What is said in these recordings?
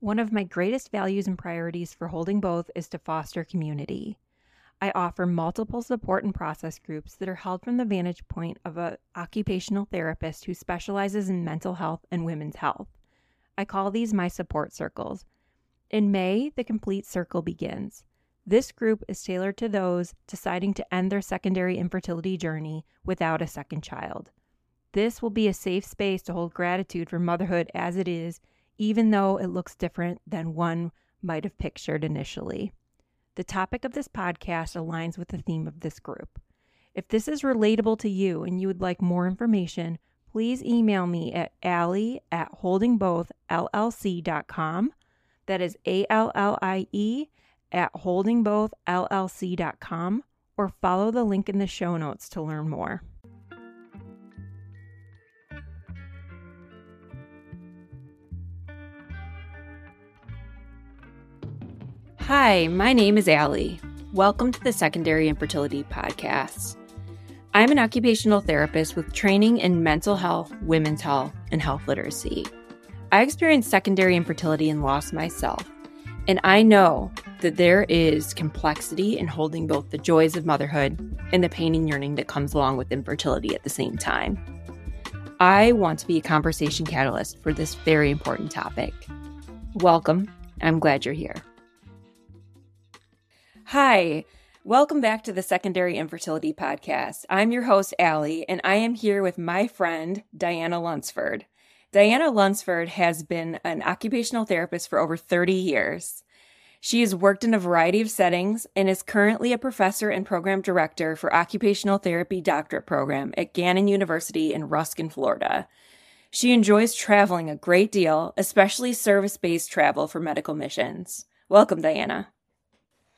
One of my greatest values and priorities for holding both is to foster community. I offer multiple support and process groups that are held from the vantage point of an occupational therapist who specializes in mental health and women's health. I call these my support circles. In May, the complete circle begins. This group is tailored to those deciding to end their secondary infertility journey without a second child. This will be a safe space to hold gratitude for motherhood as it is, even though it looks different than one might have pictured initially. The topic of this podcast aligns with the theme of this group. If this is relatable to you and you would like more information, please email me at allie at holdingbothllc.com. That is A L L I E at holdingbothllc.com or follow the link in the show notes to learn more. Hi, my name is Allie. Welcome to the Secondary Infertility Podcast. I'm an occupational therapist with training in mental health, women's health, and health literacy. I experienced secondary infertility and loss myself, and I know that there is complexity in holding both the joys of motherhood and the pain and yearning that comes along with infertility at the same time. I want to be a conversation catalyst for this very important topic. Welcome. I'm glad you're here. Hi, welcome back to the Secondary Infertility Podcast. I'm your host, Allie, and I am here with my friend, Diana Lunsford. Diana Lunsford has been an occupational therapist for over 30 years. She has worked in a variety of settings and is currently a professor and program director for occupational therapy doctorate program at Gannon University in Ruskin, Florida. She enjoys traveling a great deal, especially service based travel for medical missions. Welcome, Diana.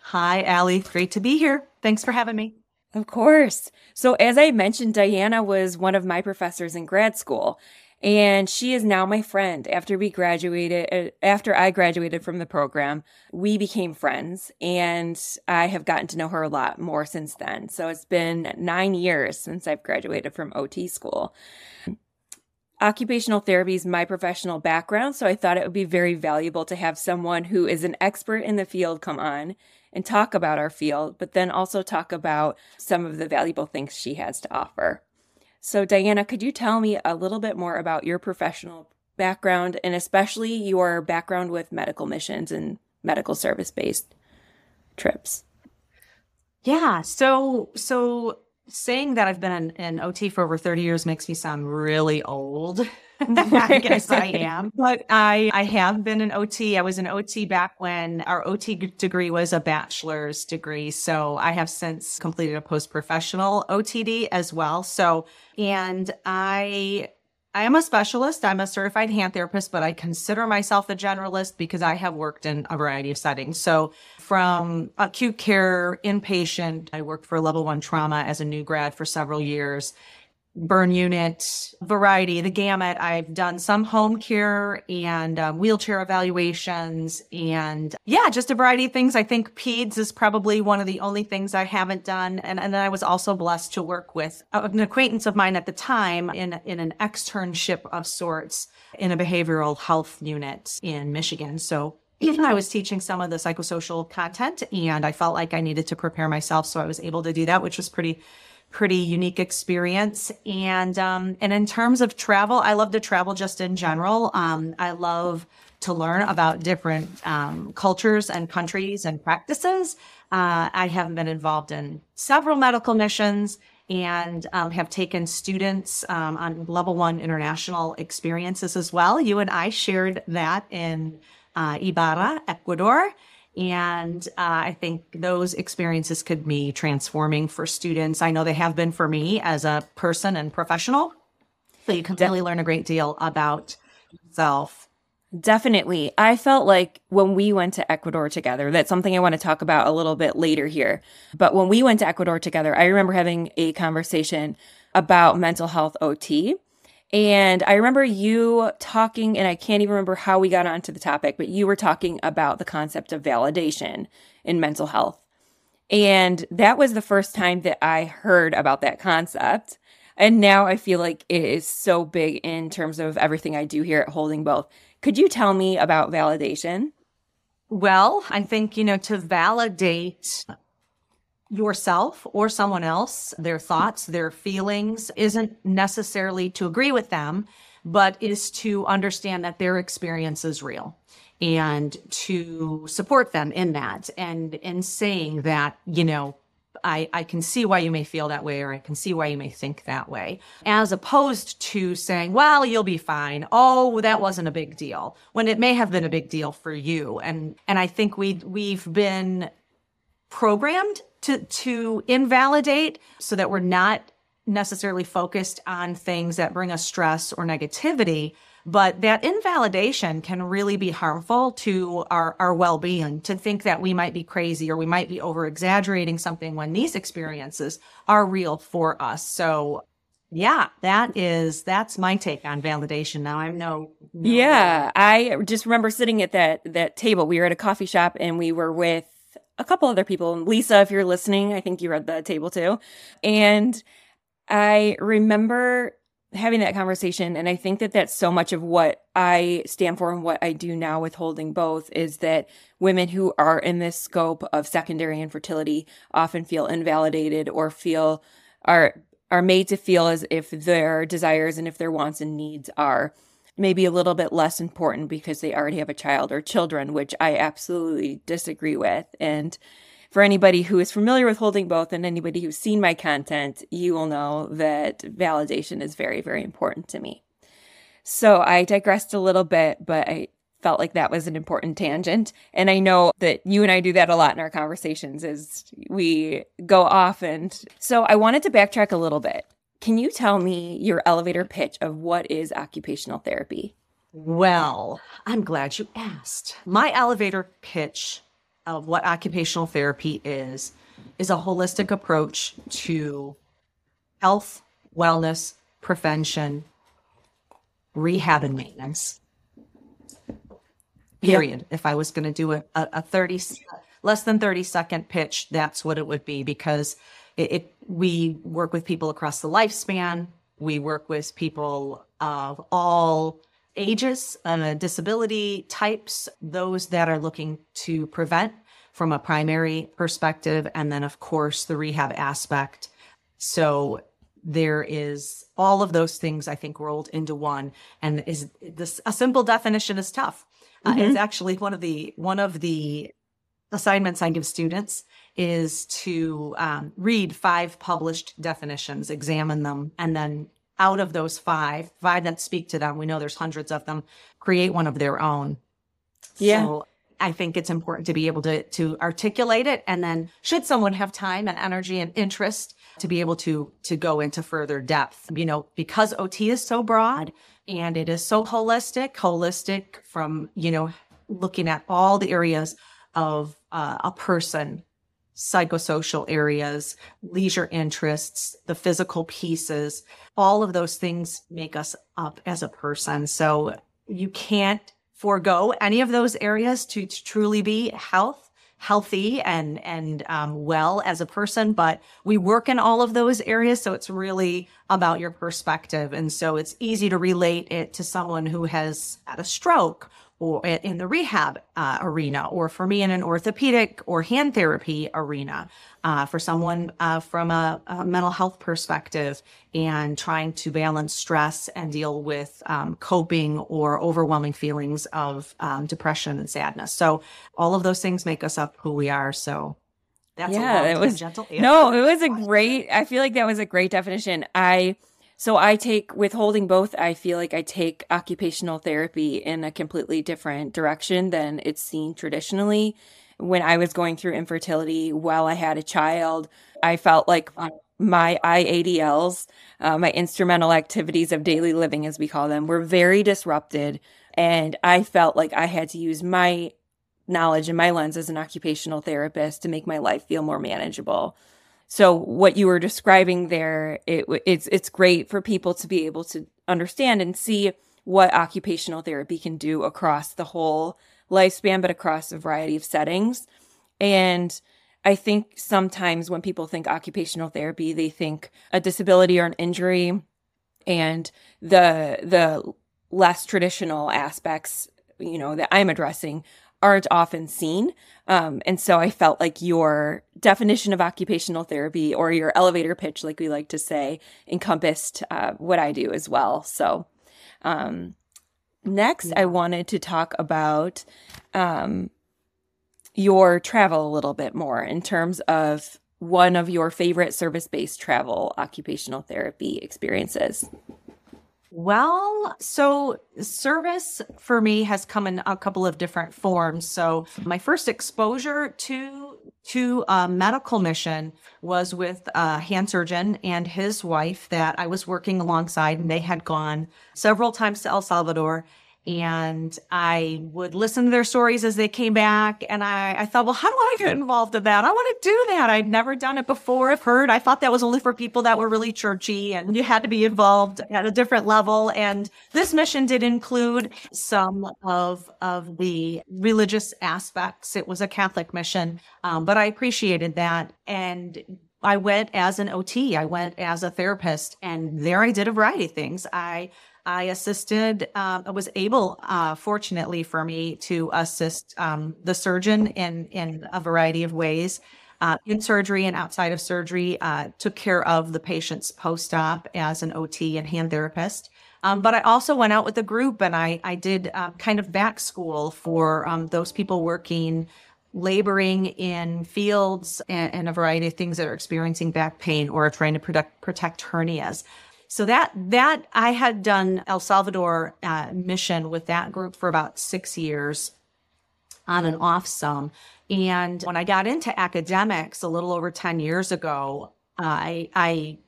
Hi, Allie. Great to be here. Thanks for having me. Of course. So, as I mentioned, Diana was one of my professors in grad school, and she is now my friend. After we graduated, uh, after I graduated from the program, we became friends, and I have gotten to know her a lot more since then. So, it's been nine years since I've graduated from OT school. Occupational therapy is my professional background, so I thought it would be very valuable to have someone who is an expert in the field come on and talk about our field, but then also talk about some of the valuable things she has to offer. So, Diana, could you tell me a little bit more about your professional background and especially your background with medical missions and medical service based trips? Yeah. So, so saying that I've been in, in OT for over 30 years makes me sound really old. I guess I am. But I, I have been an OT. I was an OT back when our OT degree was a bachelor's degree. So I have since completed a post professional OTD as well. So, and I, I am a specialist. I'm a certified hand therapist, but I consider myself a generalist because I have worked in a variety of settings. So from acute care, inpatient, I worked for level one trauma as a new grad for several years burn unit variety, the gamut. I've done some home care and um, wheelchair evaluations and yeah, just a variety of things. I think PEDS is probably one of the only things I haven't done. And, and then I was also blessed to work with an acquaintance of mine at the time in, in an externship of sorts in a behavioral health unit in Michigan. So even I was teaching some of the psychosocial content and I felt like I needed to prepare myself. So I was able to do that, which was pretty pretty unique experience. And um, and in terms of travel, I love to travel just in general. Um, I love to learn about different um, cultures and countries and practices. Uh, I have been involved in several medical missions and um, have taken students um, on level one international experiences as well. You and I shared that in uh, Ibarra, Ecuador. And uh, I think those experiences could be transforming for students. I know they have been for me as a person and professional. So you can really learn a great deal about yourself. Definitely. I felt like when we went to Ecuador together, that's something I want to talk about a little bit later here. But when we went to Ecuador together, I remember having a conversation about mental health OT and I remember you talking, and I can't even remember how we got onto the topic, but you were talking about the concept of validation in mental health. And that was the first time that I heard about that concept. And now I feel like it is so big in terms of everything I do here at Holding Both. Could you tell me about validation? Well, I think, you know, to validate yourself or someone else, their thoughts, their feelings, isn't necessarily to agree with them, but is to understand that their experience is real and to support them in that and in saying that, you know, I, I can see why you may feel that way or I can see why you may think that way, as opposed to saying, well, you'll be fine. Oh, that wasn't a big deal when it may have been a big deal for you. And, and I think we, we've been programmed to, to invalidate so that we're not necessarily focused on things that bring us stress or negativity but that invalidation can really be harmful to our, our well-being to think that we might be crazy or we might be over exaggerating something when these experiences are real for us. So yeah, that is that's my take on validation. Now I'm no, no Yeah, I just remember sitting at that that table. We were at a coffee shop and we were with a couple other people. Lisa, if you're listening, I think you read the table too. And I remember having that conversation and i think that that's so much of what i stand for and what i do now with holding both is that women who are in this scope of secondary infertility often feel invalidated or feel are are made to feel as if their desires and if their wants and needs are maybe a little bit less important because they already have a child or children which i absolutely disagree with and for anybody who is familiar with holding both and anybody who's seen my content, you will know that validation is very, very important to me. So I digressed a little bit, but I felt like that was an important tangent. And I know that you and I do that a lot in our conversations as we go off. And so I wanted to backtrack a little bit. Can you tell me your elevator pitch of what is occupational therapy? Well, I'm glad you asked. My elevator pitch of what occupational therapy is is a holistic approach to health, wellness, prevention, rehab, and maintenance. Period. Yep. If I was going to do a, a, 30, less than 30 second pitch, that's what it would be because it, it we work with people across the lifespan. We work with people of all ages, uh, disability types, those that are looking to prevent from a primary perspective, and then, of course, the rehab aspect. So there is all of those things, I think, rolled into one. And is this a simple definition is tough. Mm-hmm. Uh, it's actually one of the one of the assignments I give students is to um, read five published definitions, examine them, and then out of those five, five that speak to them, we know there's hundreds of them, create one of their own. Yeah. So I think it's important to be able to, to articulate it. And then should someone have time and energy and interest to be able to, to go into further depth, you know, because OT is so broad and it is so holistic, holistic from, you know, looking at all the areas of uh, a person psychosocial areas, leisure interests, the physical pieces, all of those things make us up as a person. So you can't forego any of those areas to, to truly be health healthy and and um, well as a person but we work in all of those areas so it's really about your perspective and so it's easy to relate it to someone who has had a stroke or in the rehab uh, arena, or for me in an orthopedic or hand therapy arena, uh, for someone uh, from a, a, mental health perspective and trying to balance stress and deal with um, coping or overwhelming feelings of um, depression and sadness. So all of those things make us up who we are. So that's yeah, it was gentle. No, it was a great. I feel like that was a great definition. I so I take withholding both. I feel like I take occupational therapy in a completely different direction than it's seen traditionally. When I was going through infertility while I had a child, I felt like my IADLs, uh, my instrumental activities of daily living, as we call them, were very disrupted. And I felt like I had to use my knowledge and my lens as an occupational therapist to make my life feel more manageable. So what you were describing there, it, it's it's great for people to be able to understand and see what occupational therapy can do across the whole lifespan, but across a variety of settings. And I think sometimes when people think occupational therapy, they think a disability or an injury and the the less traditional aspects you know, that I'm addressing aren't often seen. Um, and so I felt like your definition of occupational therapy or your elevator pitch, like we like to say, encompassed uh, what I do as well. So, um, next, yeah. I wanted to talk about um, your travel a little bit more in terms of one of your favorite service based travel occupational therapy experiences. Well, so service for me has come in a couple of different forms. So my first exposure to to a medical mission was with a hand surgeon and his wife that I was working alongside, and they had gone several times to El Salvador and I would listen to their stories as they came back. And I, I thought, well, how do I get involved in that? I want to do that. I'd never done it before. I've heard, I thought that was only for people that were really churchy and you had to be involved at a different level. And this mission did include some of, of the religious aspects. It was a Catholic mission. Um, but I appreciated that. And I went as an OT. I went as a therapist and there I did a variety of things. I I assisted, I was able, uh, fortunately for me, to assist um, the surgeon in, in a variety of ways. Uh, in surgery and outside of surgery, uh, took care of the patients post op as an OT and hand therapist. Um, but I also went out with a group and I, I did uh, kind of back school for um, those people working laboring in fields and, and, a variety of things that are experiencing back pain or trying to protect, protect hernias. So that that I had done El Salvador uh, mission with that group for about six years, on and off some. And when I got into academics a little over ten years ago, I I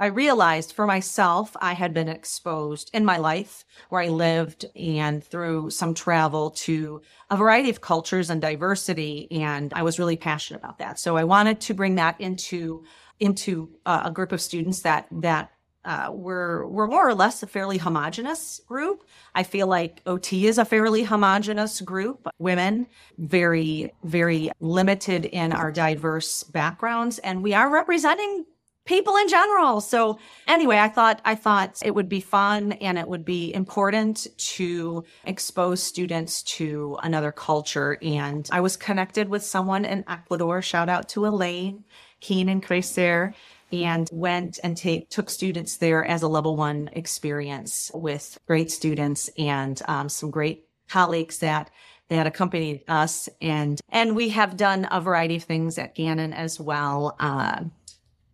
I realized for myself I had been exposed in my life where I lived and through some travel to a variety of cultures and diversity, and I was really passionate about that. So I wanted to bring that into into uh, a group of students that that uh, we're we're more or less a fairly homogenous group. I feel like OT is a fairly homogenous group. Women, very very limited in our diverse backgrounds, and we are representing people in general. So anyway, I thought I thought it would be fun and it would be important to expose students to another culture. And I was connected with someone in Ecuador. Shout out to Elaine Keen and Crecer and went and take, took students there as a level one experience with great students and um, some great colleagues that that accompanied us and and we have done a variety of things at Gannon as well. Uh,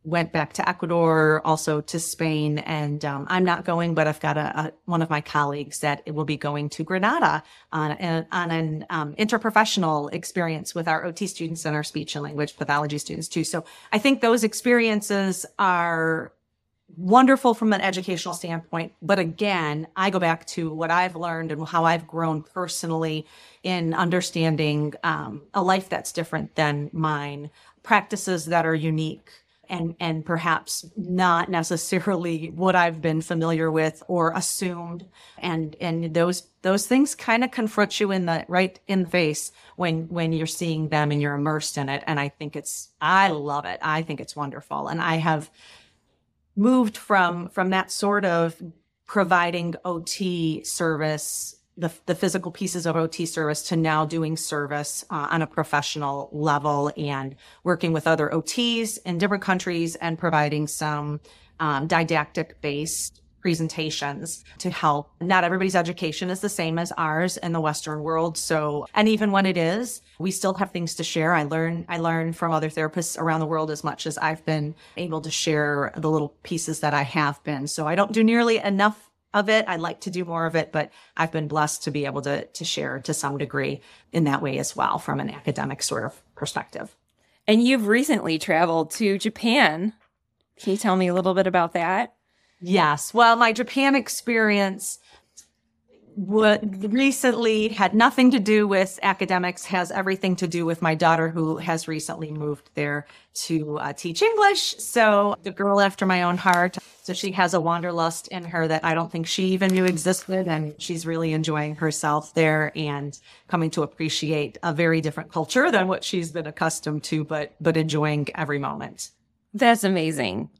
went back to Ecuador, also to Spain, and um, I'm not going, but I've got a, a, one of my colleagues that will be going to Granada on, a, on an um, interprofessional experience with our OT students and our speech and language pathology students too. So I think those experiences are wonderful from an educational standpoint. But again, I go back to what I've learned and how I've grown personally in understanding um, a life that's different than mine, practices that are unique and and perhaps not necessarily what I've been familiar with or assumed. And and those those things kind of confront you in the right in the face when when you're seeing them and you're immersed in it. And I think it's I love it. I think it's wonderful. And I have moved from from that sort of providing OT service the, the physical pieces of OT service to now doing service uh, on a professional level and working with other OTs in different countries and providing some um, didactic based presentations to help. Not everybody's education is the same as ours in the Western world. So, and even when it is, we still have things to share. I learn, I learn from other therapists around the world as much as I've been able to share the little pieces that I have been. So I don't do nearly enough of it. I'd like to do more of it, but I've been blessed to be able to, to share to some degree in that way as well from an academic sort of perspective. And you've recently traveled to Japan. Can you tell me a little bit about that? Yes. Well, my Japan experience what recently had nothing to do with academics has everything to do with my daughter who has recently moved there to uh, teach english. So the girl after my own heart so she has a wanderlust in her that i don't think she even knew existed and she's really enjoying herself there and coming to appreciate a very different culture than what she's been accustomed to but but enjoying every moment. That's amazing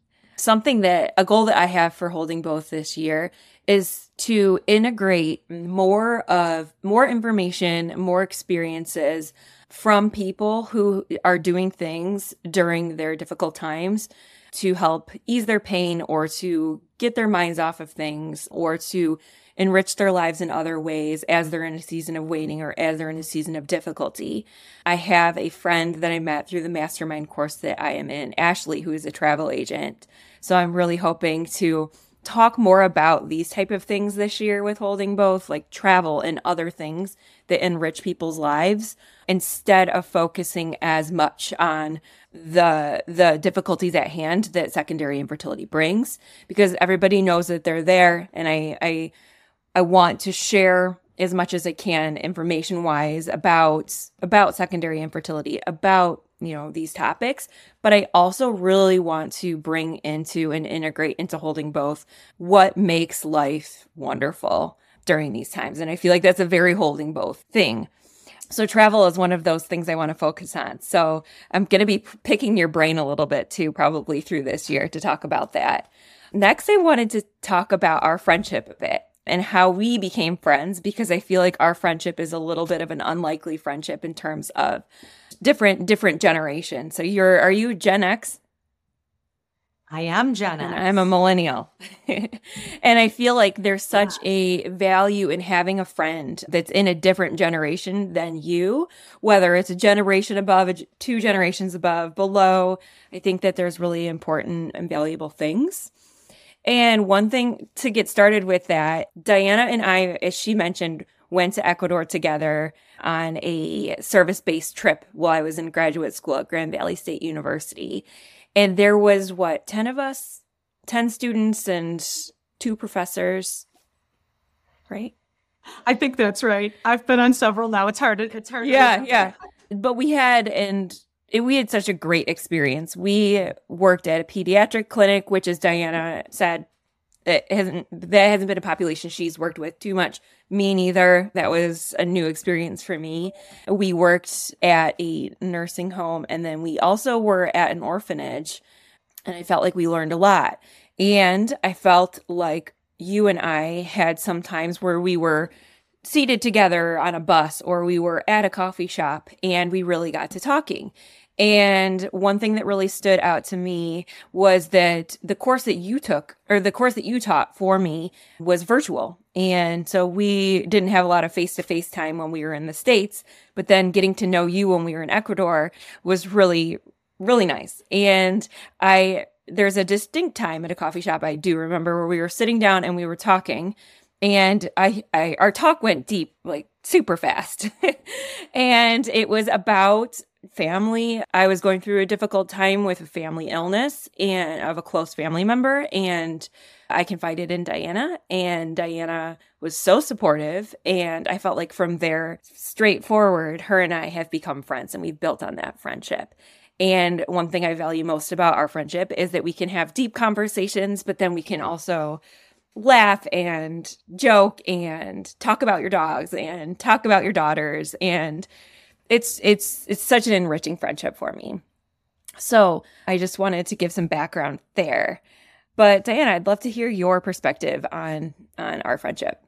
something that a goal that i have for holding both this year is to integrate more of more information, more experiences from people who are doing things during their difficult times to help ease their pain or to get their minds off of things or to enrich their lives in other ways as they're in a season of waiting or as they're in a season of difficulty. I have a friend that I met through the mastermind course that I am in, Ashley, who is a travel agent. So I'm really hoping to talk more about these type of things this year with holding both like travel and other things that enrich people's lives instead of focusing as much on the the difficulties at hand that secondary infertility brings because everybody knows that they're there and I I I want to share as much as I can information wise about about secondary infertility about you know these topics but i also really want to bring into and integrate into holding both what makes life wonderful during these times. And i feel like that's a very holding both thing. So travel is one of those things i want to focus on. So i'm going to be picking your brain a little bit too probably through this year to talk about that. Next i wanted to talk about our friendship a bit and how we became friends because I feel like our friendship is a little bit of an unlikely friendship in terms of different different generations. So you're are you Gen X? I am Gen X. I'm a millennial. and I feel like there's such yeah. a value in having a friend that's in a different generation than you, whether it's a generation above, two generations above, below. I think that there's really important and valuable things. And one thing to get started with that, Diana and I, as she mentioned, went to Ecuador together on a service based trip while I was in graduate school at Grand Valley State University. And there was what, 10 of us? 10 students and two professors, right? I think that's right. I've been on several now. It's hard. It's hard. Yeah, yeah. But we had, and it, we had such a great experience. We worked at a pediatric clinic, which, as Diana said, it hasn't that hasn't been a population she's worked with too much. Me neither. That was a new experience for me. We worked at a nursing home, and then we also were at an orphanage, and I felt like we learned a lot. And I felt like you and I had some times where we were seated together on a bus or we were at a coffee shop and we really got to talking. And one thing that really stood out to me was that the course that you took or the course that you taught for me was virtual. And so we didn't have a lot of face to face time when we were in the States, but then getting to know you when we were in Ecuador was really, really nice. And I, there's a distinct time at a coffee shop I do remember where we were sitting down and we were talking and I, I our talk went deep like super fast and it was about family. I was going through a difficult time with a family illness and of a close family member and I confided in Diana and Diana was so supportive and I felt like from there straightforward her and I have become friends and we've built on that friendship. And one thing I value most about our friendship is that we can have deep conversations but then we can also laugh and joke and talk about your dogs and talk about your daughters and it's it's it's such an enriching friendship for me. So I just wanted to give some background there. But Diana, I'd love to hear your perspective on on our friendship.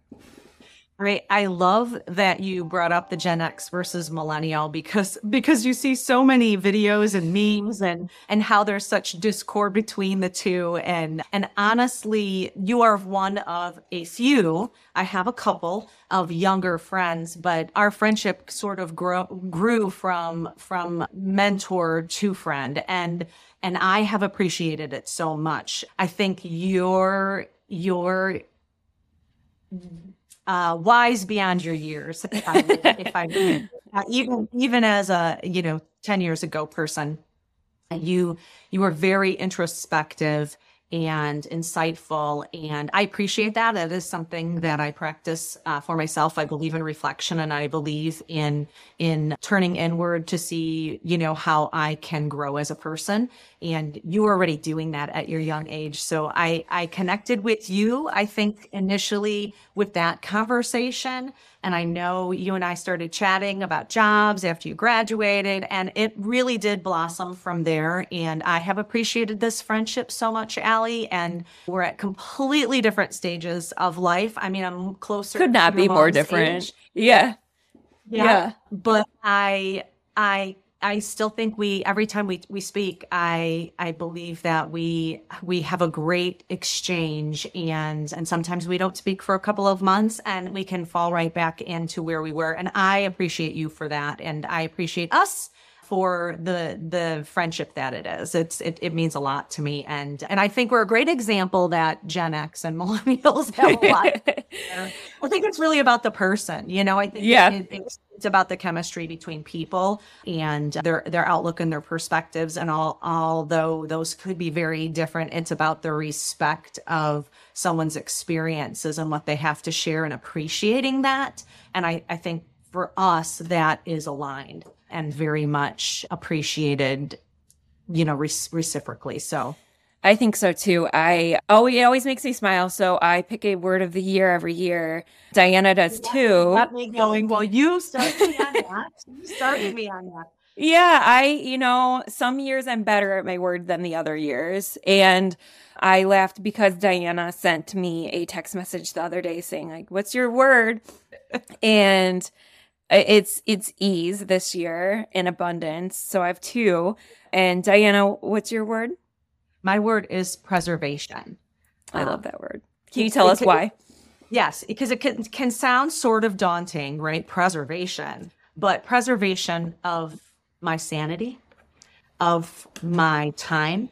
Right. I love that you brought up the Gen X versus millennial because because you see so many videos and memes and and how there's such discord between the two and and honestly, you are one of a few. I have a couple of younger friends, but our friendship sort of grew grew from from mentor to friend and and I have appreciated it so much. I think your your uh, wise beyond your years. If I, if I uh, even even as a you know ten years ago person, you you were very introspective and insightful. And I appreciate that. That is something that I practice uh, for myself. I believe in reflection and I believe in, in turning inward to see, you know, how I can grow as a person. And you were already doing that at your young age. So I, I connected with you, I think initially with that conversation And I know you and I started chatting about jobs after you graduated, and it really did blossom from there. And I have appreciated this friendship so much, Allie. And we're at completely different stages of life. I mean, I'm closer. Could not be more different. Yeah. yeah. Yeah. But I, I I still think we every time we we speak, I I believe that we we have a great exchange and and sometimes we don't speak for a couple of months and we can fall right back into where we were. And I appreciate you for that. And I appreciate us for the the friendship that it is. It's it, it means a lot to me, and and I think we're a great example that Gen X and millennials have a lot. I think it's really about the person, you know. I think yeah. It, it's, it's about the chemistry between people and their their outlook and their perspectives. And all, although those could be very different, it's about the respect of someone's experiences and what they have to share and appreciating that. And I, I think for us, that is aligned and very much appreciated, you know, re- reciprocally. So I think so too. I oh, it always makes me smile. So I pick a word of the year every year. Diana does too. Got me going. Well, you started me on that. You started me on that. Yeah, I, you know, some years I'm better at my word than the other years. And I laughed because Diana sent me a text message the other day saying, like, what's your word? and it's it's ease this year in abundance. So I have two. And Diana, what's your word? My word is preservation. I love um, that word. Can you tell us why? Yes, because it can, can sound sort of daunting, right? Preservation, but preservation of my sanity, of my time,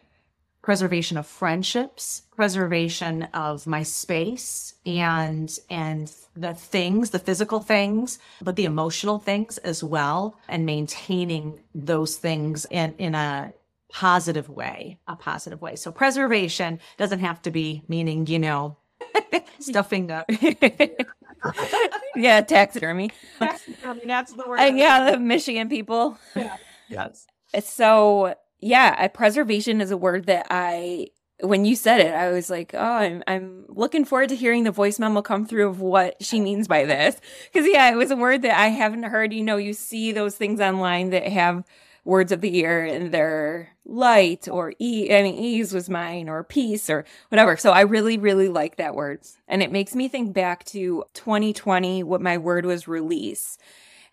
preservation of friendships, preservation of my space and and the things, the physical things, but the emotional things as well, and maintaining those things in, in a positive way, a positive way. So preservation doesn't have to be meaning, you know, stuffing up. yeah, taxidermy. Taxidermy, that's the word. And yeah, the Michigan people. Yeah. Yes. It's so yeah, preservation is a word that I when you said it, I was like, oh, I'm I'm looking forward to hearing the voice memo come through of what she means by this. Because yeah, it was a word that I haven't heard. You know, you see those things online that have words of the year and they're light or e I mean ease was mine or peace or whatever. So I really, really like that word. And it makes me think back to 2020, what my word was release.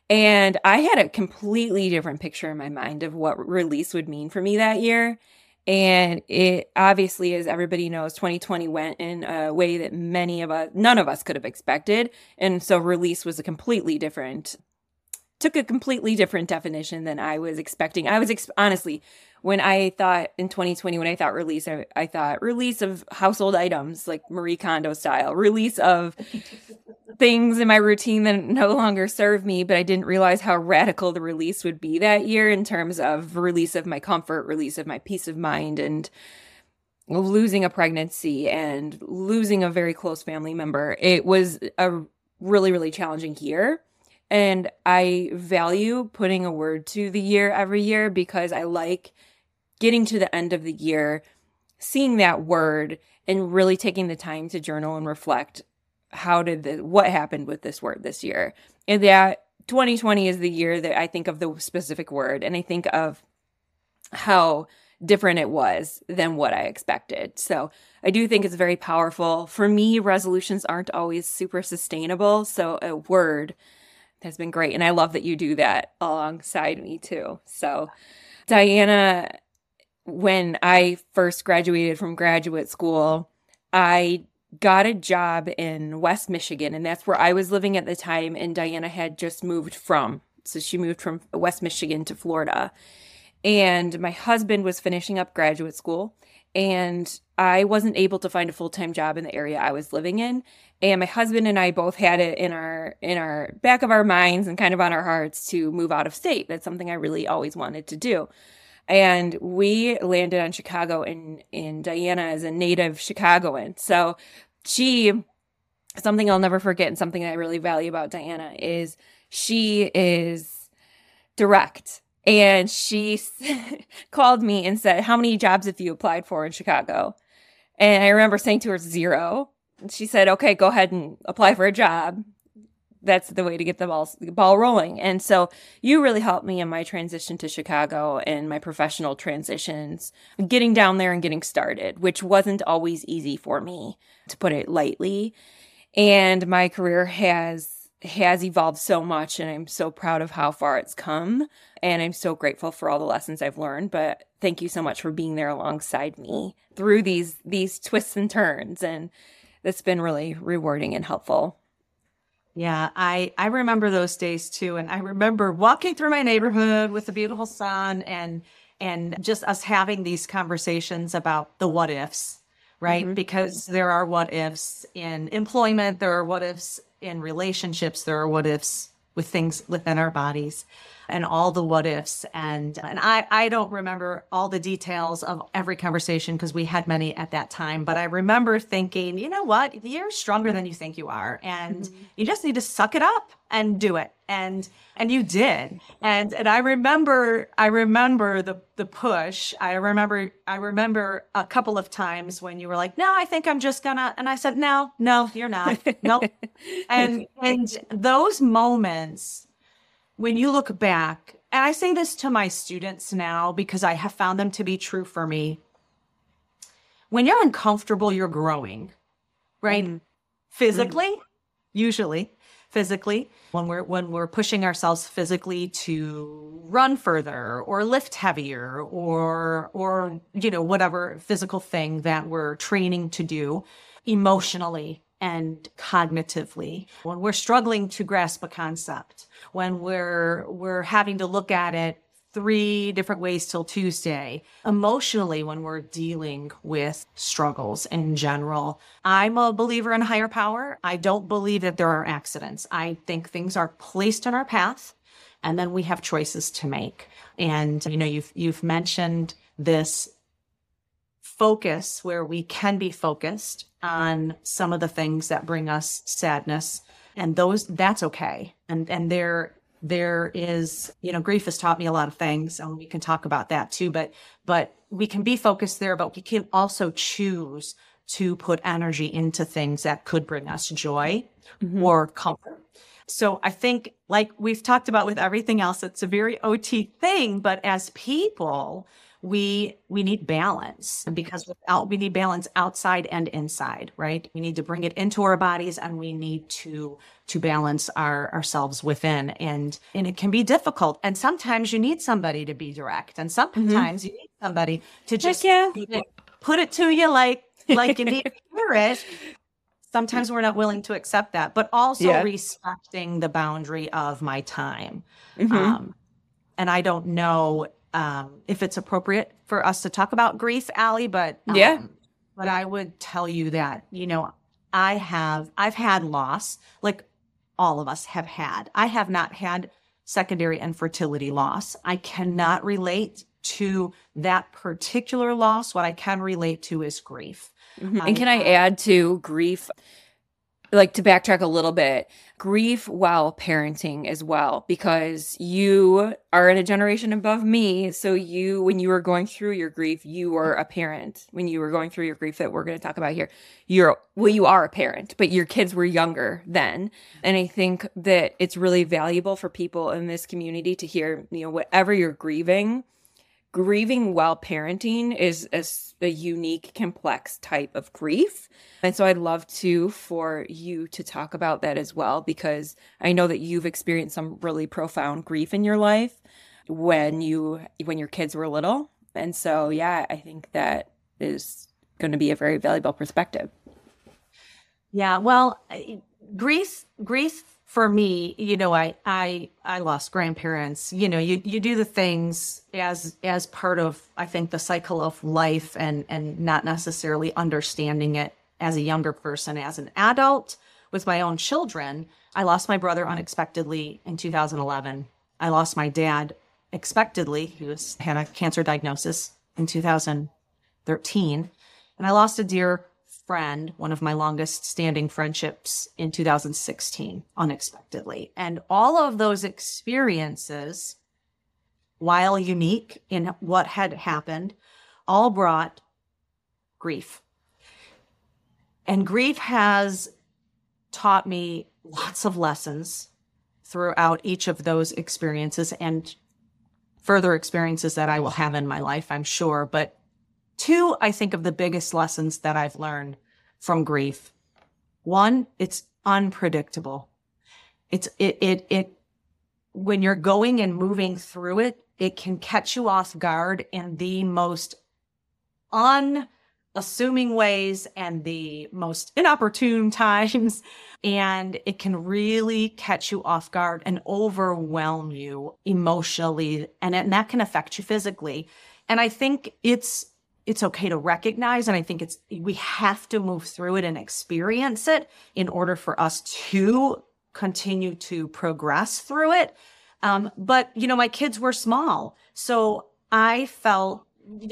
And I had a completely different picture in my mind of what release would mean for me that year. And it obviously, as everybody knows, 2020 went in a way that many of us, none of us could have expected. And so release was a completely different took a completely different definition than I was expecting. I was ex- honestly, when I thought in 2020, when I thought release, I, I, thought release of household items like Marie Kondo style, release of things in my routine that no longer serve me. But I didn't realize how radical the release would be that year in terms of release of my comfort, release of my peace of mind, and losing a pregnancy and losing a very close family member. It was a really, really challenging year and I value putting a word to the year every year because I like getting to the end of the year, seeing that word and really taking the time to journal and reflect how did the what happened with this word this year. And that 2020 is the year that I think of the specific word and I think of how different it was than what I expected. So I do think it's very powerful. For me, resolutions aren't always super sustainable. So a word has been great. And I love that you do that alongside me too. So, Diana, when I first graduated from graduate school, I got a job in West Michigan, and that's where I was living at the time. And Diana had just moved from. So she moved from West Michigan to Florida. And my husband was finishing up graduate school, and I wasn't able to find a full time job in the area I was living in and my husband and I both had it in our in our back of our minds and kind of on our hearts to move out of state. That's something I really always wanted to do. And we landed on Chicago and and Diana is a native Chicagoan. So she something I'll never forget and something I really value about Diana is she is direct. And she called me and said, How many jobs have you applied for in Chicago? And I remember saying to her, Zero she said, okay, go ahead and apply for a job. that's the way to get the ball ball rolling. And so you really helped me in my transition to Chicago and my professional transitions, getting down there and getting started, which wasn't always easy for me, to put it lightly. And my career has has evolved so much and I'm so proud of how far it's come and I'm so grateful for all the lessons I've learned but thank you so much for being there alongside me through these these twists and turns and it's been really rewarding and helpful. Yeah, I I remember those days too and I remember walking through my neighborhood with the beautiful sun and and just us having these conversations about the what ifs, right? Mm-hmm. Because there are what ifs in employment, there are what ifs in relationships, there are what ifs with things within our bodies and all the what ifs. And, and I, I don't remember all the details of every conversation because we had many at that time, but I remember thinking, you know what? You're stronger than you think you are. And mm-hmm. you just need to suck it up and do it. And, and you did. And, and I remember, I remember the, the push. I remember, I remember a couple of times when you were like, no, I think I'm just gonna, and I said, no, no, you're not. No. and, and those moments, when you look back, and I say this to my students now because I have found them to be true for me. When you're uncomfortable, you're growing, right? Mm-hmm. Physically, mm-hmm. usually physically when we're when we're pushing ourselves physically to run further or lift heavier or or you know whatever physical thing that we're training to do emotionally and cognitively. When we're struggling to grasp a concept when we're we're having to look at it three different ways till Tuesday. Emotionally, when we're dealing with struggles in general, I'm a believer in higher power. I don't believe that there are accidents. I think things are placed in our path and then we have choices to make. And, you know, you've, you've mentioned this focus where we can be focused on some of the things that bring us sadness and those that's okay and and there there is you know grief has taught me a lot of things and we can talk about that too but but we can be focused there but we can also choose to put energy into things that could bring us joy mm-hmm. or comfort so i think like we've talked about with everything else it's a very ot thing but as people we we need balance because without we need balance outside and inside right we need to bring it into our bodies and we need to to balance our ourselves within and and it can be difficult and sometimes you need somebody to be direct and mm-hmm. sometimes mm-hmm. you need somebody to just yeah. put, it, put it to you like like you need to hear it sometimes we're not willing to accept that but also yeah. respecting the boundary of my time mm-hmm. um, and i don't know um, if it's appropriate for us to talk about grief, Allie, but um, yeah, but I would tell you that you know I have I've had loss, like all of us have had. I have not had secondary infertility loss. I cannot relate to that particular loss. What I can relate to is grief. Mm-hmm. And can I add to grief? Like to backtrack a little bit, grief while parenting as well, because you are in a generation above me. So you, when you were going through your grief, you were a parent. When you were going through your grief that we're going to talk about here, you're, well, you are a parent, but your kids were younger then. And I think that it's really valuable for people in this community to hear, you know, whatever you're grieving, grieving while parenting is a, a, unique, complex type of grief. And so I'd love to for you to talk about that as well, because I know that you've experienced some really profound grief in your life when you when your kids were little. And so yeah, I think that is going to be a very valuable perspective. Yeah, well, grief grief for me, you know, I I I lost grandparents. You know, you you do the things as as part of I think the cycle of life and and not necessarily understanding it as a younger person as an adult with my own children. I lost my brother unexpectedly in 2011. I lost my dad expectedly. He was had a cancer diagnosis in 2013. And I lost a dear friend, one of my longest standing friendships in 2016, unexpectedly. And all of those experiences, while unique in what had happened, all brought grief. And grief has taught me lots of lessons throughout each of those experiences and further experiences that I will have in my life, I'm sure. But two, I think, of the biggest lessons that I've learned from grief. One, it's unpredictable. It's, it, it, it, when you're going and moving through it, it can catch you off guard in the most unassuming ways and the most inopportune times. And it can really catch you off guard and overwhelm you emotionally. And, and that can affect you physically. And I think it's, it's okay to recognize. And I think it's, we have to move through it and experience it in order for us to continue to progress through it. Um, but you know, my kids were small. So I felt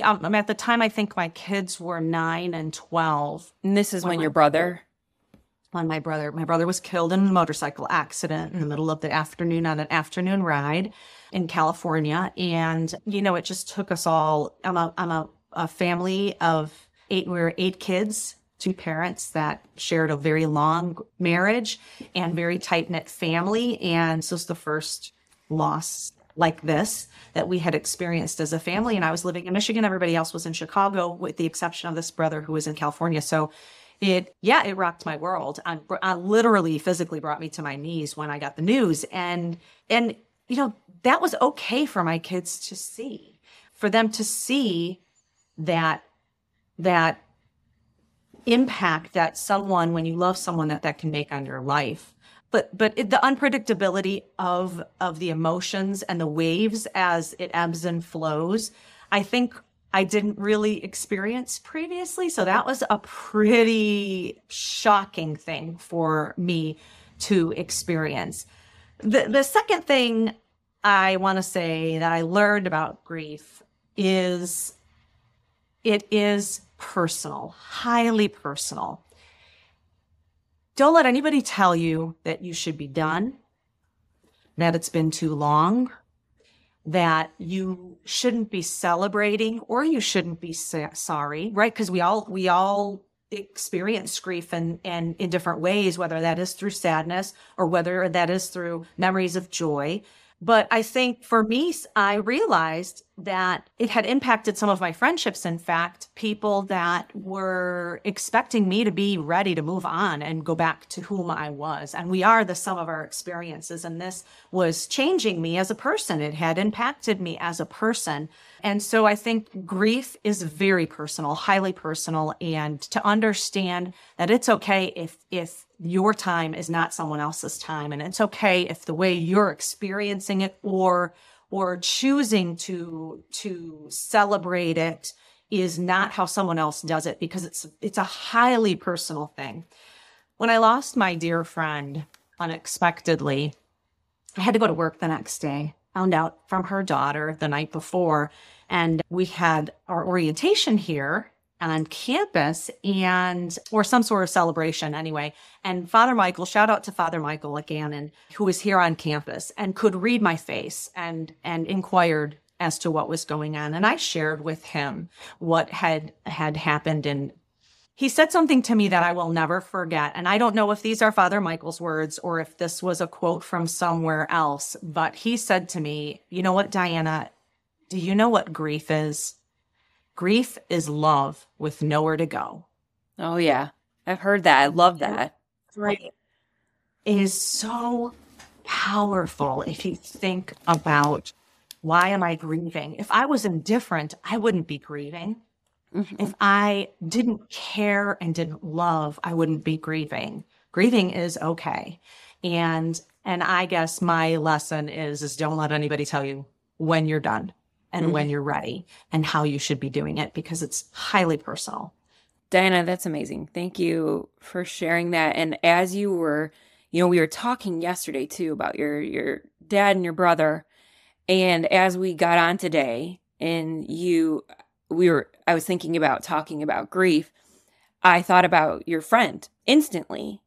um, at the time, I think my kids were nine and 12. And this is when, when your brother? When my brother, my brother was killed in a motorcycle accident in the middle of the afternoon on an afternoon ride in California. And, you know, it just took us all, I'm a, I'm a, a family of eight, we were eight kids two parents that shared a very long marriage and very tight knit family. And this was the first loss like this that we had experienced as a family. And I was living in Michigan. Everybody else was in Chicago, with the exception of this brother who was in California. So it, yeah, it rocked my world. Um, I, I uh, literally physically brought me to my knees when I got the news. And, and, you know, that was okay for my kids to see, for them to see that, that impact that someone, when you love someone that that can make on your life. But but it, the unpredictability of of the emotions and the waves as it ebbs and flows i think i didn't really experience previously. So that was a pretty shocking thing for me to experience. The the second thing i want to say that i learned about grief is it is personal highly personal don't let anybody tell you that you should be done, that it's been too long, that you shouldn't be celebrating or you shouldn't be sorry, right? Because we all we all experience grief and and in different ways, whether that is through sadness or whether that is through memories of joy. But I think for me, I realized that it had impacted some of my friendships. In fact, people that were expecting me to be ready to move on and go back to whom I was. And we are the sum of our experiences. And this was changing me as a person. It had impacted me as a person. And so I think grief is very personal, highly personal. And to understand that it's okay if, if your time is not someone else's time. And it's okay if the way you're experiencing it or or choosing to to celebrate it is not how someone else does it because it's it's a highly personal thing. When I lost my dear friend unexpectedly, I had to go to work the next day. Found out from her daughter the night before and we had our orientation here on campus and or some sort of celebration anyway. And father michael shout out to father michael again and who was here on campus and could read my face and and inquired as to what was going on. And i shared with him what had had happened. And he said something to me that i will never forget. And i don't know if these are father michael's words or if this was a quote from somewhere else but he said to me you know what diana? Do you know what grief is Grief is love with nowhere to go. Oh, yeah. I've heard that. I love that. Right. It is so powerful if you think about why am I grieving? If I was indifferent, I wouldn't be grieving. Mm-hmm. If I didn't care and didn't love, I wouldn't be grieving. Grieving is okay. And and I guess my lesson is is don't let anybody tell you when you're done and mm-hmm. when you're ready and how you should be doing it because it's highly personal. Diana, that's amazing. Thank you for sharing that. And as you were, you know, we were talking yesterday too about your your dad and your brother. And as we got on today and you we were I was thinking about talking about grief, I thought about your friend instantly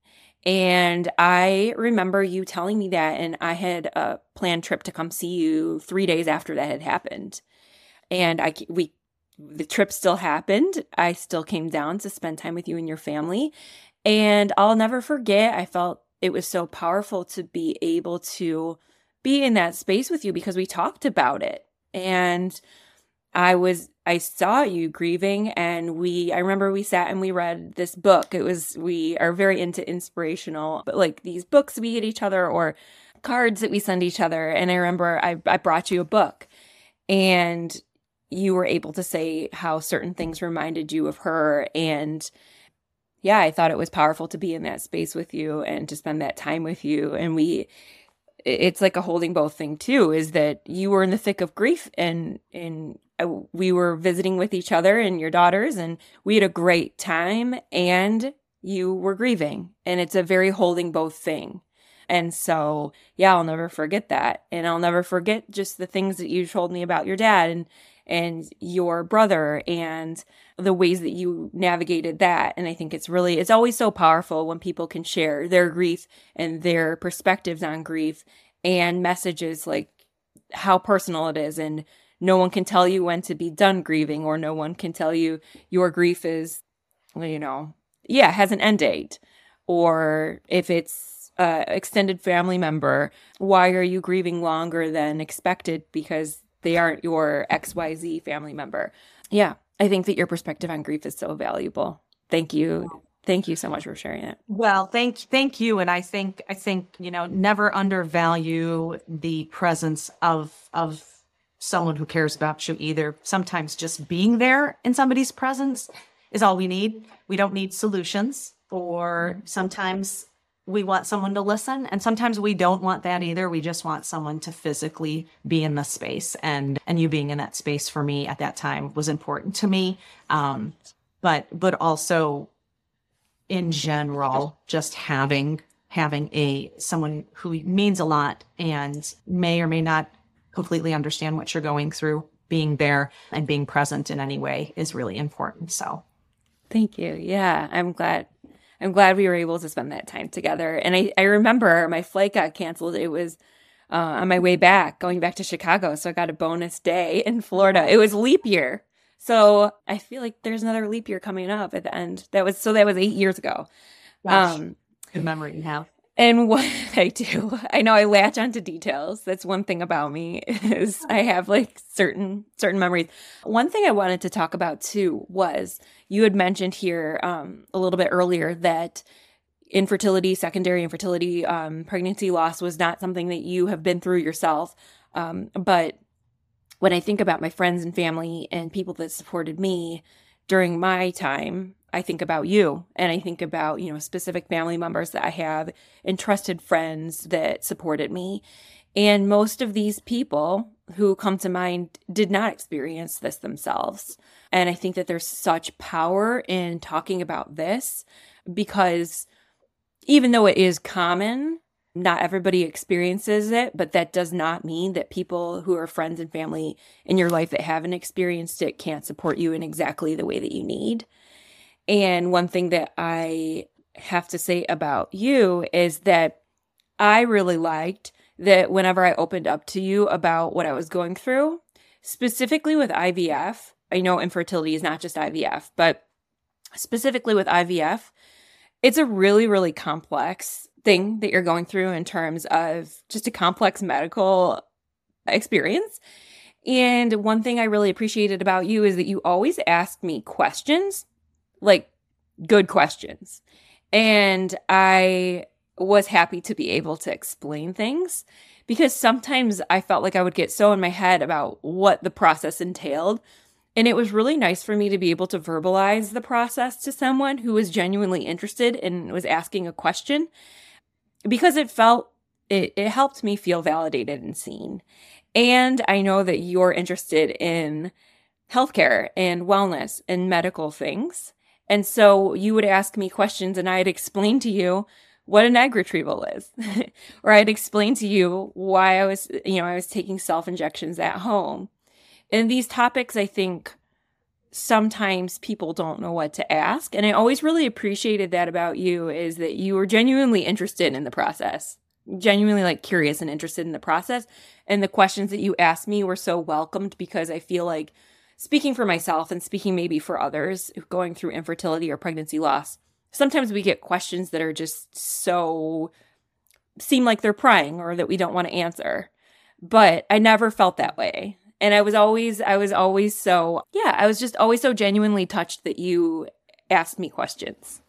and I remember you telling me that, and I had a planned trip to come see you three days after that had happened. And I, we, the trip still happened. I still came down to spend time with you and your family. And I'll never forget, I felt it was so powerful to be able to be in that space with you because we talked about it. And I was I saw you grieving and we I remember we sat and we read this book. It was we are very into inspirational, but like these books we get each other or cards that we send each other. And I remember I, I brought you a book and you were able to say how certain things reminded you of her. And yeah, I thought it was powerful to be in that space with you and to spend that time with you. And we, it's like a holding both thing too, is that you were in the thick of grief and, and we were visiting with each other and your daughters and we had a great time and you were grieving. And it's a very holding both thing. And so, yeah, I'll never forget that. And I'll never forget just the things that you told me about your dad and and your brother and the ways that you navigated that. And I think it's really it's always so powerful when people can share their grief and their perspectives on grief and messages like how personal it is and no one can tell you when to be done grieving or no one can tell you your grief is you know yeah has an end date or if it's uh, extended family member, why are you grieving longer than expected because they aren't your XYZ family member? Yeah, I think that your perspective on grief is so valuable. Thank you. Thank you so much for sharing it. Well, thank thank you and I think I think, you know, never undervalue the presence of of someone who cares about you either. Sometimes just being there in somebody's presence is all we need. We don't need solutions or sometimes we want someone to listen and sometimes we don't want that either we just want someone to physically be in the space and and you being in that space for me at that time was important to me um but but also in general just having having a someone who means a lot and may or may not completely understand what you're going through being there and being present in any way is really important so thank you yeah i'm glad I'm glad we were able to spend that time together. And I, I remember my flight got canceled. It was uh, on my way back, going back to Chicago. So I got a bonus day in Florida. It was leap year. So I feel like there's another leap year coming up at the end. That was so that was eight years ago. Gosh, um, good memory you have. And what I do, I know I latch onto details. That's one thing about me is I have like certain certain memories. One thing I wanted to talk about too was you had mentioned here um, a little bit earlier that infertility, secondary infertility, um, pregnancy loss was not something that you have been through yourself. Um, but when I think about my friends and family and people that supported me during my time I think about you and I think about, you know, specific family members that I have and trusted friends that supported me. And most of these people who come to mind did not experience this themselves. And I think that there's such power in talking about this because even though it is common, not everybody experiences it, but that does not mean that people who are friends and family in your life that haven't experienced it can't support you in exactly the way that you need. And one thing that I have to say about you is that I really liked that whenever I opened up to you about what I was going through, specifically with IVF, I know infertility is not just IVF, but specifically with IVF, it's a really, really complex thing that you're going through in terms of just a complex medical experience. And one thing I really appreciated about you is that you always asked me questions like good questions. And I was happy to be able to explain things because sometimes I felt like I would get so in my head about what the process entailed. And it was really nice for me to be able to verbalize the process to someone who was genuinely interested and was asking a question because it felt, it, it helped me feel validated and seen. And I know that you're interested in healthcare and wellness and medical things. And so you would ask me questions and I'd explain to you what an egg retrieval is. or I'd explain to you why I was, you know, I was taking self injections at home. And these topics, I think sometimes people don't know what to ask. And I always really appreciated that about you is that you were genuinely interested in the process, genuinely like curious and interested in the process. And the questions that you asked me were so welcomed because I feel like speaking for myself and speaking maybe for others going through infertility or pregnancy loss, sometimes we get questions that are just so seem like they're prying or that we don't want to answer. But I never felt that way. And I was always, I was always so, yeah, I was just always so genuinely touched that you asked me questions.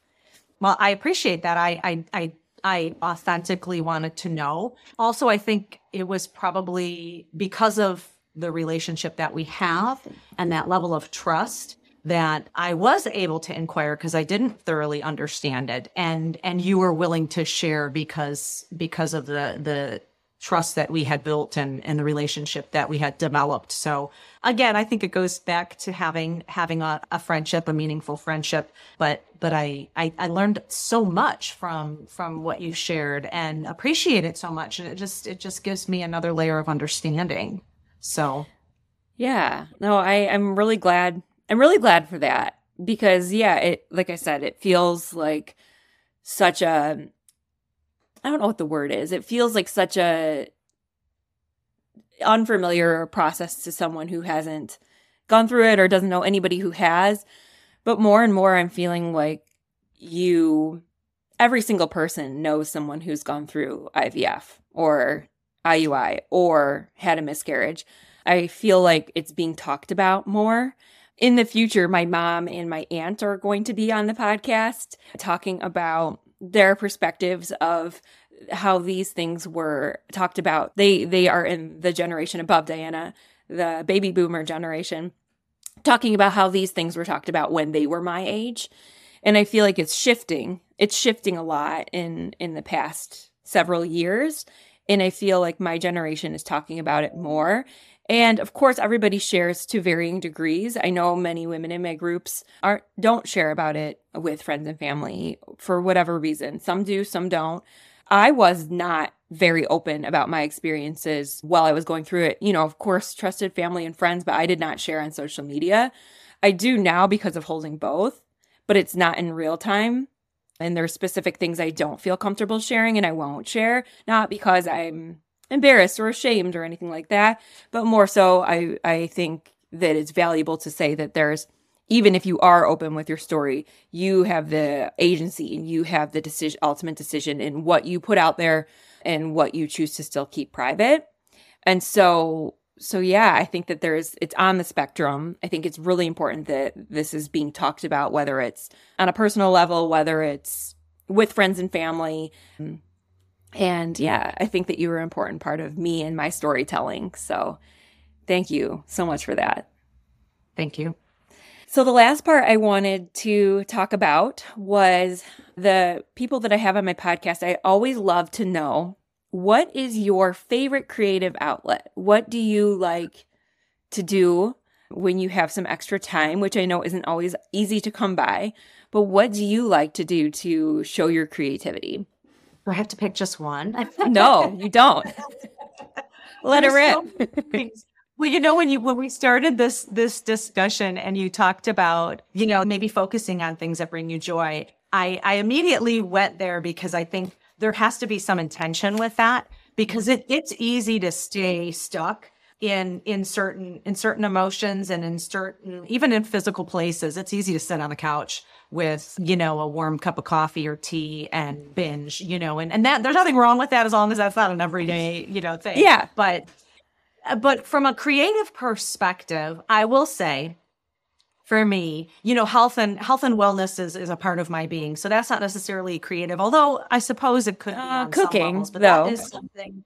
Well, I appreciate that. I, I, I, I authentically wanted to know. Also, I think it was probably because of the relationship that we have and that level of trust that I was able to inquire because I didn't thoroughly understand it and and you were willing to share because because of the the trust that we had built and and the relationship that we had developed. So again, I think it goes back to having having a, a friendship, a meaningful friendship. But but I, I I learned so much from from what you shared and appreciate it so much. And it just it just gives me another layer of understanding. So yeah. No, I, I'm really glad I'm really glad for that because yeah, it like I said, it feels like such a I don't know what the word is. It feels like such a unfamiliar process to someone who hasn't gone through it or doesn't know anybody who has. But more and more I'm feeling like you every single person knows someone who's gone through IVF or IUI or had a miscarriage. I feel like it's being talked about more in the future, my mom and my aunt are going to be on the podcast talking about their perspectives of how these things were talked about. They they are in the generation above Diana, the baby boomer generation, talking about how these things were talked about when they were my age. And I feel like it's shifting. It's shifting a lot in in the past several years. And I feel like my generation is talking about it more. And of course, everybody shares to varying degrees. I know many women in my groups are don't share about it with friends and family for whatever reason. Some do, some don't. I was not very open about my experiences while I was going through it. You know, of course, trusted family and friends, but I did not share on social media. I do now because of holding both, but it's not in real time. And there's specific things I don't feel comfortable sharing and I won't share, not because I'm embarrassed or ashamed or anything like that, but more so I I think that it's valuable to say that there's even if you are open with your story, you have the agency and you have the decision ultimate decision in what you put out there and what you choose to still keep private. And so so yeah, I think that there's it's on the spectrum. I think it's really important that this is being talked about whether it's on a personal level, whether it's with friends and family. And yeah, I think that you were an important part of me and my storytelling. So thank you so much for that. Thank you. So, the last part I wanted to talk about was the people that I have on my podcast. I always love to know what is your favorite creative outlet? What do you like to do when you have some extra time, which I know isn't always easy to come by, but what do you like to do to show your creativity? Do I have to pick just one? no, you don't. Let her rip. well, you know, when you when we started this this discussion and you talked about, you know, maybe focusing on things that bring you joy, I I immediately went there because I think there has to be some intention with that because it it's easy to stay stuck in in certain in certain emotions and in certain even in physical places. It's easy to sit on the couch with, you know, a warm cup of coffee or tea and binge, you know, and, and that there's nothing wrong with that as long as that's not an everyday, you know, thing. Yeah. But but from a creative perspective, I will say for me, you know, health and health and wellness is, is a part of my being. So that's not necessarily creative, although I suppose it could be uh, cooking, levels, but though. that is something.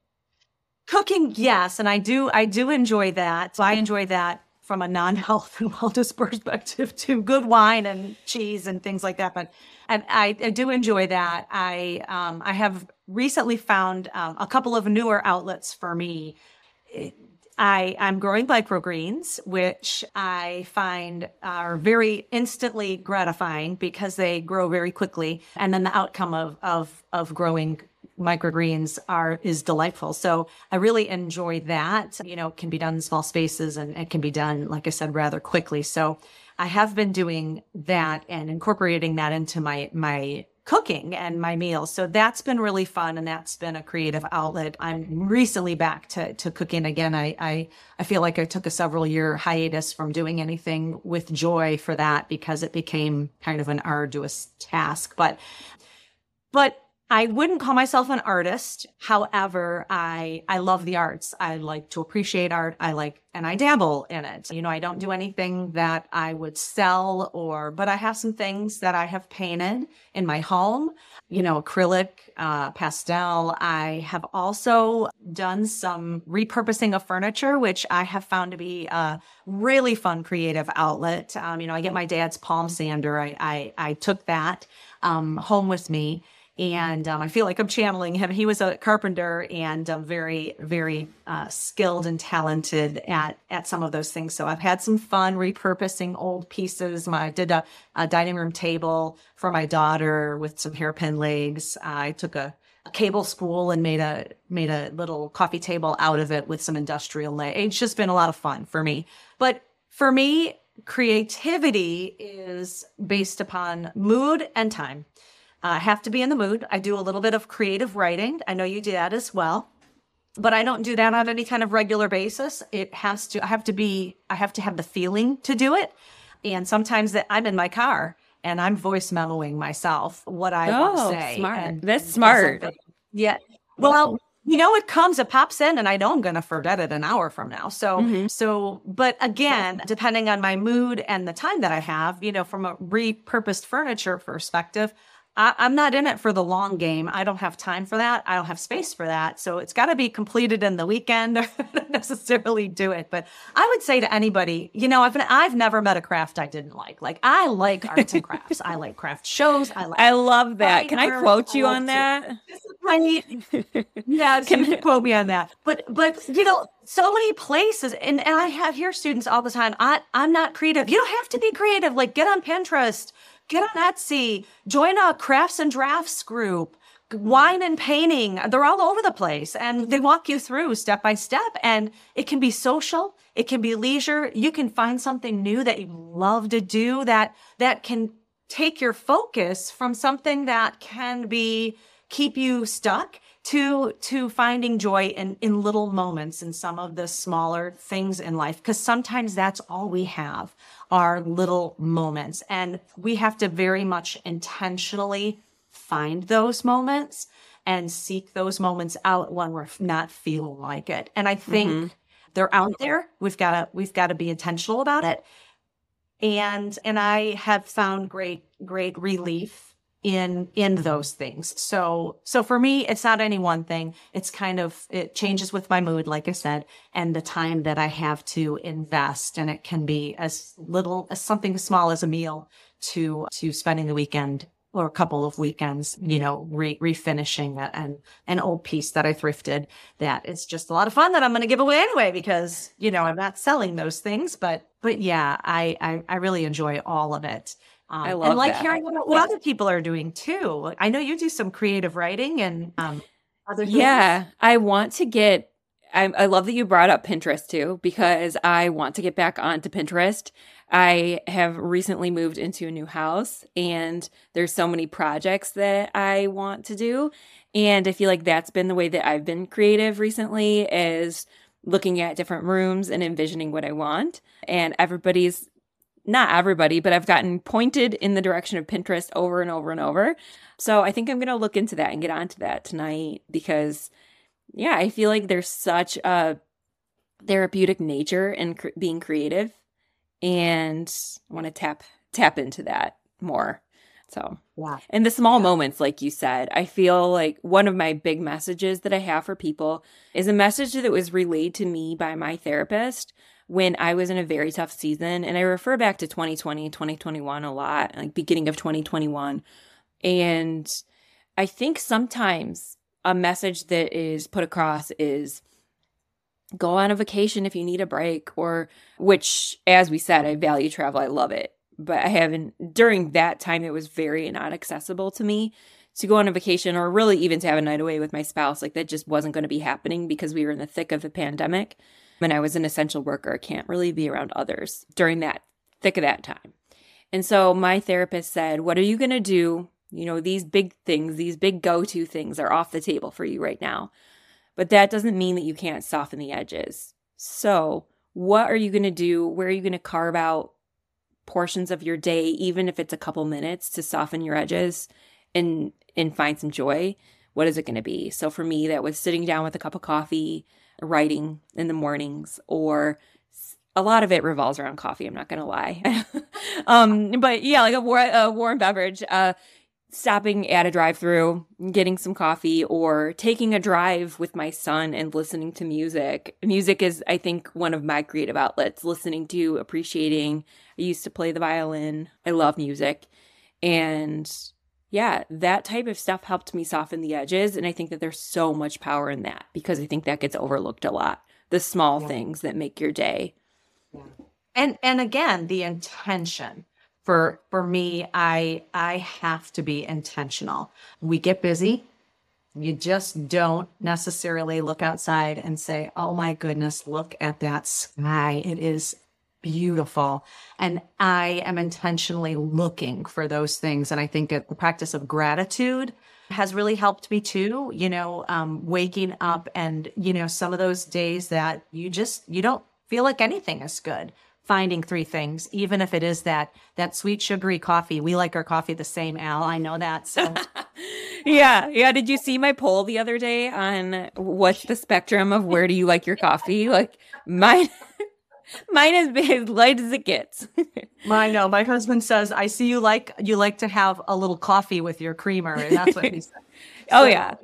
Cooking, yes, and I do I do enjoy that. So I enjoy that from a non-health and wellness perspective to good wine and cheese and things like that. But and I, I do enjoy that. I um, I have recently found um, a couple of newer outlets for me. I I'm growing microgreens, which I find are very instantly gratifying because they grow very quickly, and then the outcome of of of growing microgreens are is delightful. So I really enjoy that. You know, it can be done in small spaces and it can be done, like I said, rather quickly. So I have been doing that and incorporating that into my my cooking and my meals. So that's been really fun and that's been a creative outlet. I'm recently back to, to cooking again. I, I, I feel like I took a several year hiatus from doing anything with joy for that because it became kind of an arduous task. But, but I wouldn't call myself an artist. However, I I love the arts. I like to appreciate art. I like and I dabble in it. You know, I don't do anything that I would sell or but I have some things that I have painted in my home. You know, acrylic, uh, pastel. I have also done some repurposing of furniture, which I have found to be a really fun creative outlet. Um, you know, I get my dad's palm sander. I I, I took that um, home with me and um, I feel like I'm channeling him. He was a carpenter and um, very, very uh, skilled and talented at at some of those things. So I've had some fun repurposing old pieces. My, I did a, a dining room table for my daughter with some hairpin legs. I took a, a, cable spool and made a made a little coffee table out of it with some industrial legs. It's just been a lot of fun for me. But for me, creativity is based upon mood and time. I have to be in the mood. I do a little bit of creative writing. I know you do that as well. But I don't do that on any kind of regular basis. It has to I have to be I have to have the feeling to do it. And sometimes that I'm in my car and I'm voice memoing myself what I oh, want to say. Smart. And, That's smart. Yeah. Well, you know, it comes, it pops in, and I know I'm going to forget it an hour from now. So, mm-hmm. so, but again, depending on my mood and the time that I have, you know, from a repurposed furniture perspective, I, am not in it for the long game. I don't have time for that. I don't have space for that. So it's got to be completed in the weekend or necessarily do it. But I would say to anybody, you know, I've I've never met a craft I didn't like. Like I like arts and crafts. I like craft shows. I like. I love that. Can I quote you on that? Right. yeah, can you quote me on that? But but you know, so many places, and, and I have here students all the time. I I'm not creative. You don't have to be creative. Like get on Pinterest get on Etsy, join a crafts and drafts group, wine and painting. They're all over the place and they walk you through step by step. And it can be social. It can be leisure. You can find something new that you love to do that, that can take your focus from something that can be keep you stuck to to finding joy in in little moments in some of the smaller things in life because sometimes that's all we have are little moments. And we have to very much intentionally find those moments and seek those moments out when we're not feeling like it. And i think mm-hmm. they're out there. We've got to we've got to be intentional about it. And and i have found great great relief in in those things. So so for me it's not any one thing. It's kind of it changes with my mood like I said and the time that I have to invest and it can be as little as something small as a meal to to spending the weekend or a couple of weekends, you know, re- refinishing an an old piece that I thrifted that is just a lot of fun that I'm going to give away anyway because you know I'm not selling those things, but but yeah, I I, I really enjoy all of it. Um, I love and like that. hearing what, what other people are doing too. I know you do some creative writing and um, other things. Yeah, I want to get. I, I love that you brought up Pinterest too because I want to get back onto Pinterest. I have recently moved into a new house and there's so many projects that I want to do. And I feel like that's been the way that I've been creative recently is looking at different rooms and envisioning what I want. And everybody's not everybody, but I've gotten pointed in the direction of Pinterest over and over and over. So I think I'm going to look into that and get onto that tonight because, yeah, I feel like there's such a therapeutic nature in cr- being creative, and I want to tap tap into that more. So, yeah. And the small yeah. moments, like you said, I feel like one of my big messages that I have for people is a message that was relayed to me by my therapist when I was in a very tough season. And I refer back to 2020, 2021 a lot, like beginning of 2021. And I think sometimes a message that is put across is go on a vacation if you need a break, or which, as we said, I value travel, I love it. But I haven't, during that time, it was very not accessible to me to go on a vacation or really even to have a night away with my spouse. Like that just wasn't going to be happening because we were in the thick of the pandemic when I was an essential worker, can't really be around others during that thick of that time. And so my therapist said, What are you going to do? You know, these big things, these big go to things are off the table for you right now. But that doesn't mean that you can't soften the edges. So, what are you going to do? Where are you going to carve out portions of your day, even if it's a couple minutes, to soften your edges? And and find some joy, what is it going to be? So for me, that was sitting down with a cup of coffee, writing in the mornings, or a lot of it revolves around coffee. I'm not going to lie. um, but yeah, like a, war- a warm beverage, uh, stopping at a drive through, getting some coffee, or taking a drive with my son and listening to music. Music is, I think, one of my creative outlets, listening to, appreciating. I used to play the violin. I love music. And yeah, that type of stuff helped me soften the edges. And I think that there's so much power in that because I think that gets overlooked a lot. The small yeah. things that make your day. Yeah. And and again, the intention for for me, I I have to be intentional. We get busy. You just don't necessarily look outside and say, "Oh my goodness, look at that sky. It is beautiful. And I am intentionally looking for those things. And I think the practice of gratitude has really helped me too. You know, um, waking up and, you know, some of those days that you just, you don't feel like anything is good. Finding three things, even if it is that that sweet sugary coffee. We like our coffee the same, Al. I know that. So, yeah, yeah. Did you see my poll the other day on what's the spectrum of where do you like your coffee? Like mine, Mine is as light as it gets. I know. My husband says, "I see you like you like to have a little coffee with your creamer," and that's what he said. oh yeah.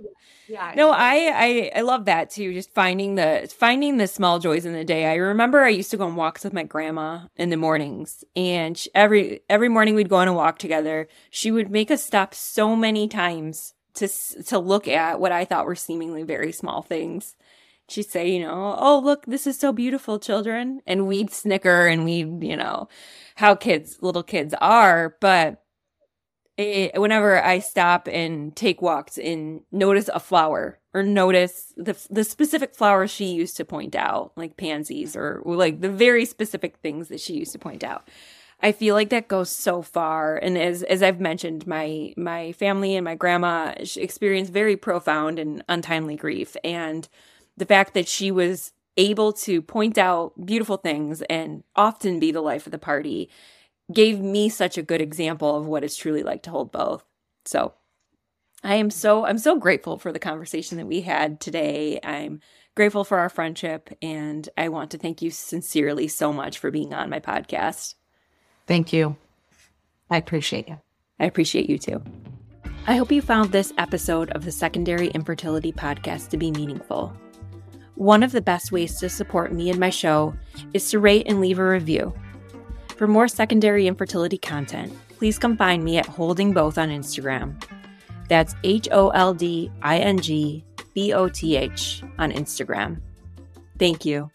Yeah. No, I, I I love that too. Just finding the finding the small joys in the day. I remember I used to go on walks with my grandma in the mornings, and she, every every morning we'd go on a walk together. She would make us stop so many times to to look at what I thought were seemingly very small things she'd say, you know, oh, look, this is so beautiful, children. And we'd snicker and we'd, you know, how kids, little kids are. But it, whenever I stop and take walks and notice a flower or notice the, the specific flowers she used to point out, like pansies or, like the very specific things that she used to point out. I feel like that goes so far. And as as I've mentioned, my my family and my grandma experienced very profound and untimely grief. And the fact that she was able to point out beautiful things and often be the life of the party gave me such a good example of what it's truly like to hold both. So I am so I'm so grateful for the conversation that we had today. I'm grateful for our friendship and I want to thank you sincerely so much for being on my podcast. Thank you. I appreciate you. I appreciate you too. I hope you found this episode of the Secondary Infertility Podcast to be meaningful. One of the best ways to support me and my show is to rate and leave a review. For more secondary infertility content, please come find me at Holding Both on Instagram. That's H O L D I N G B O T H on Instagram. Thank you.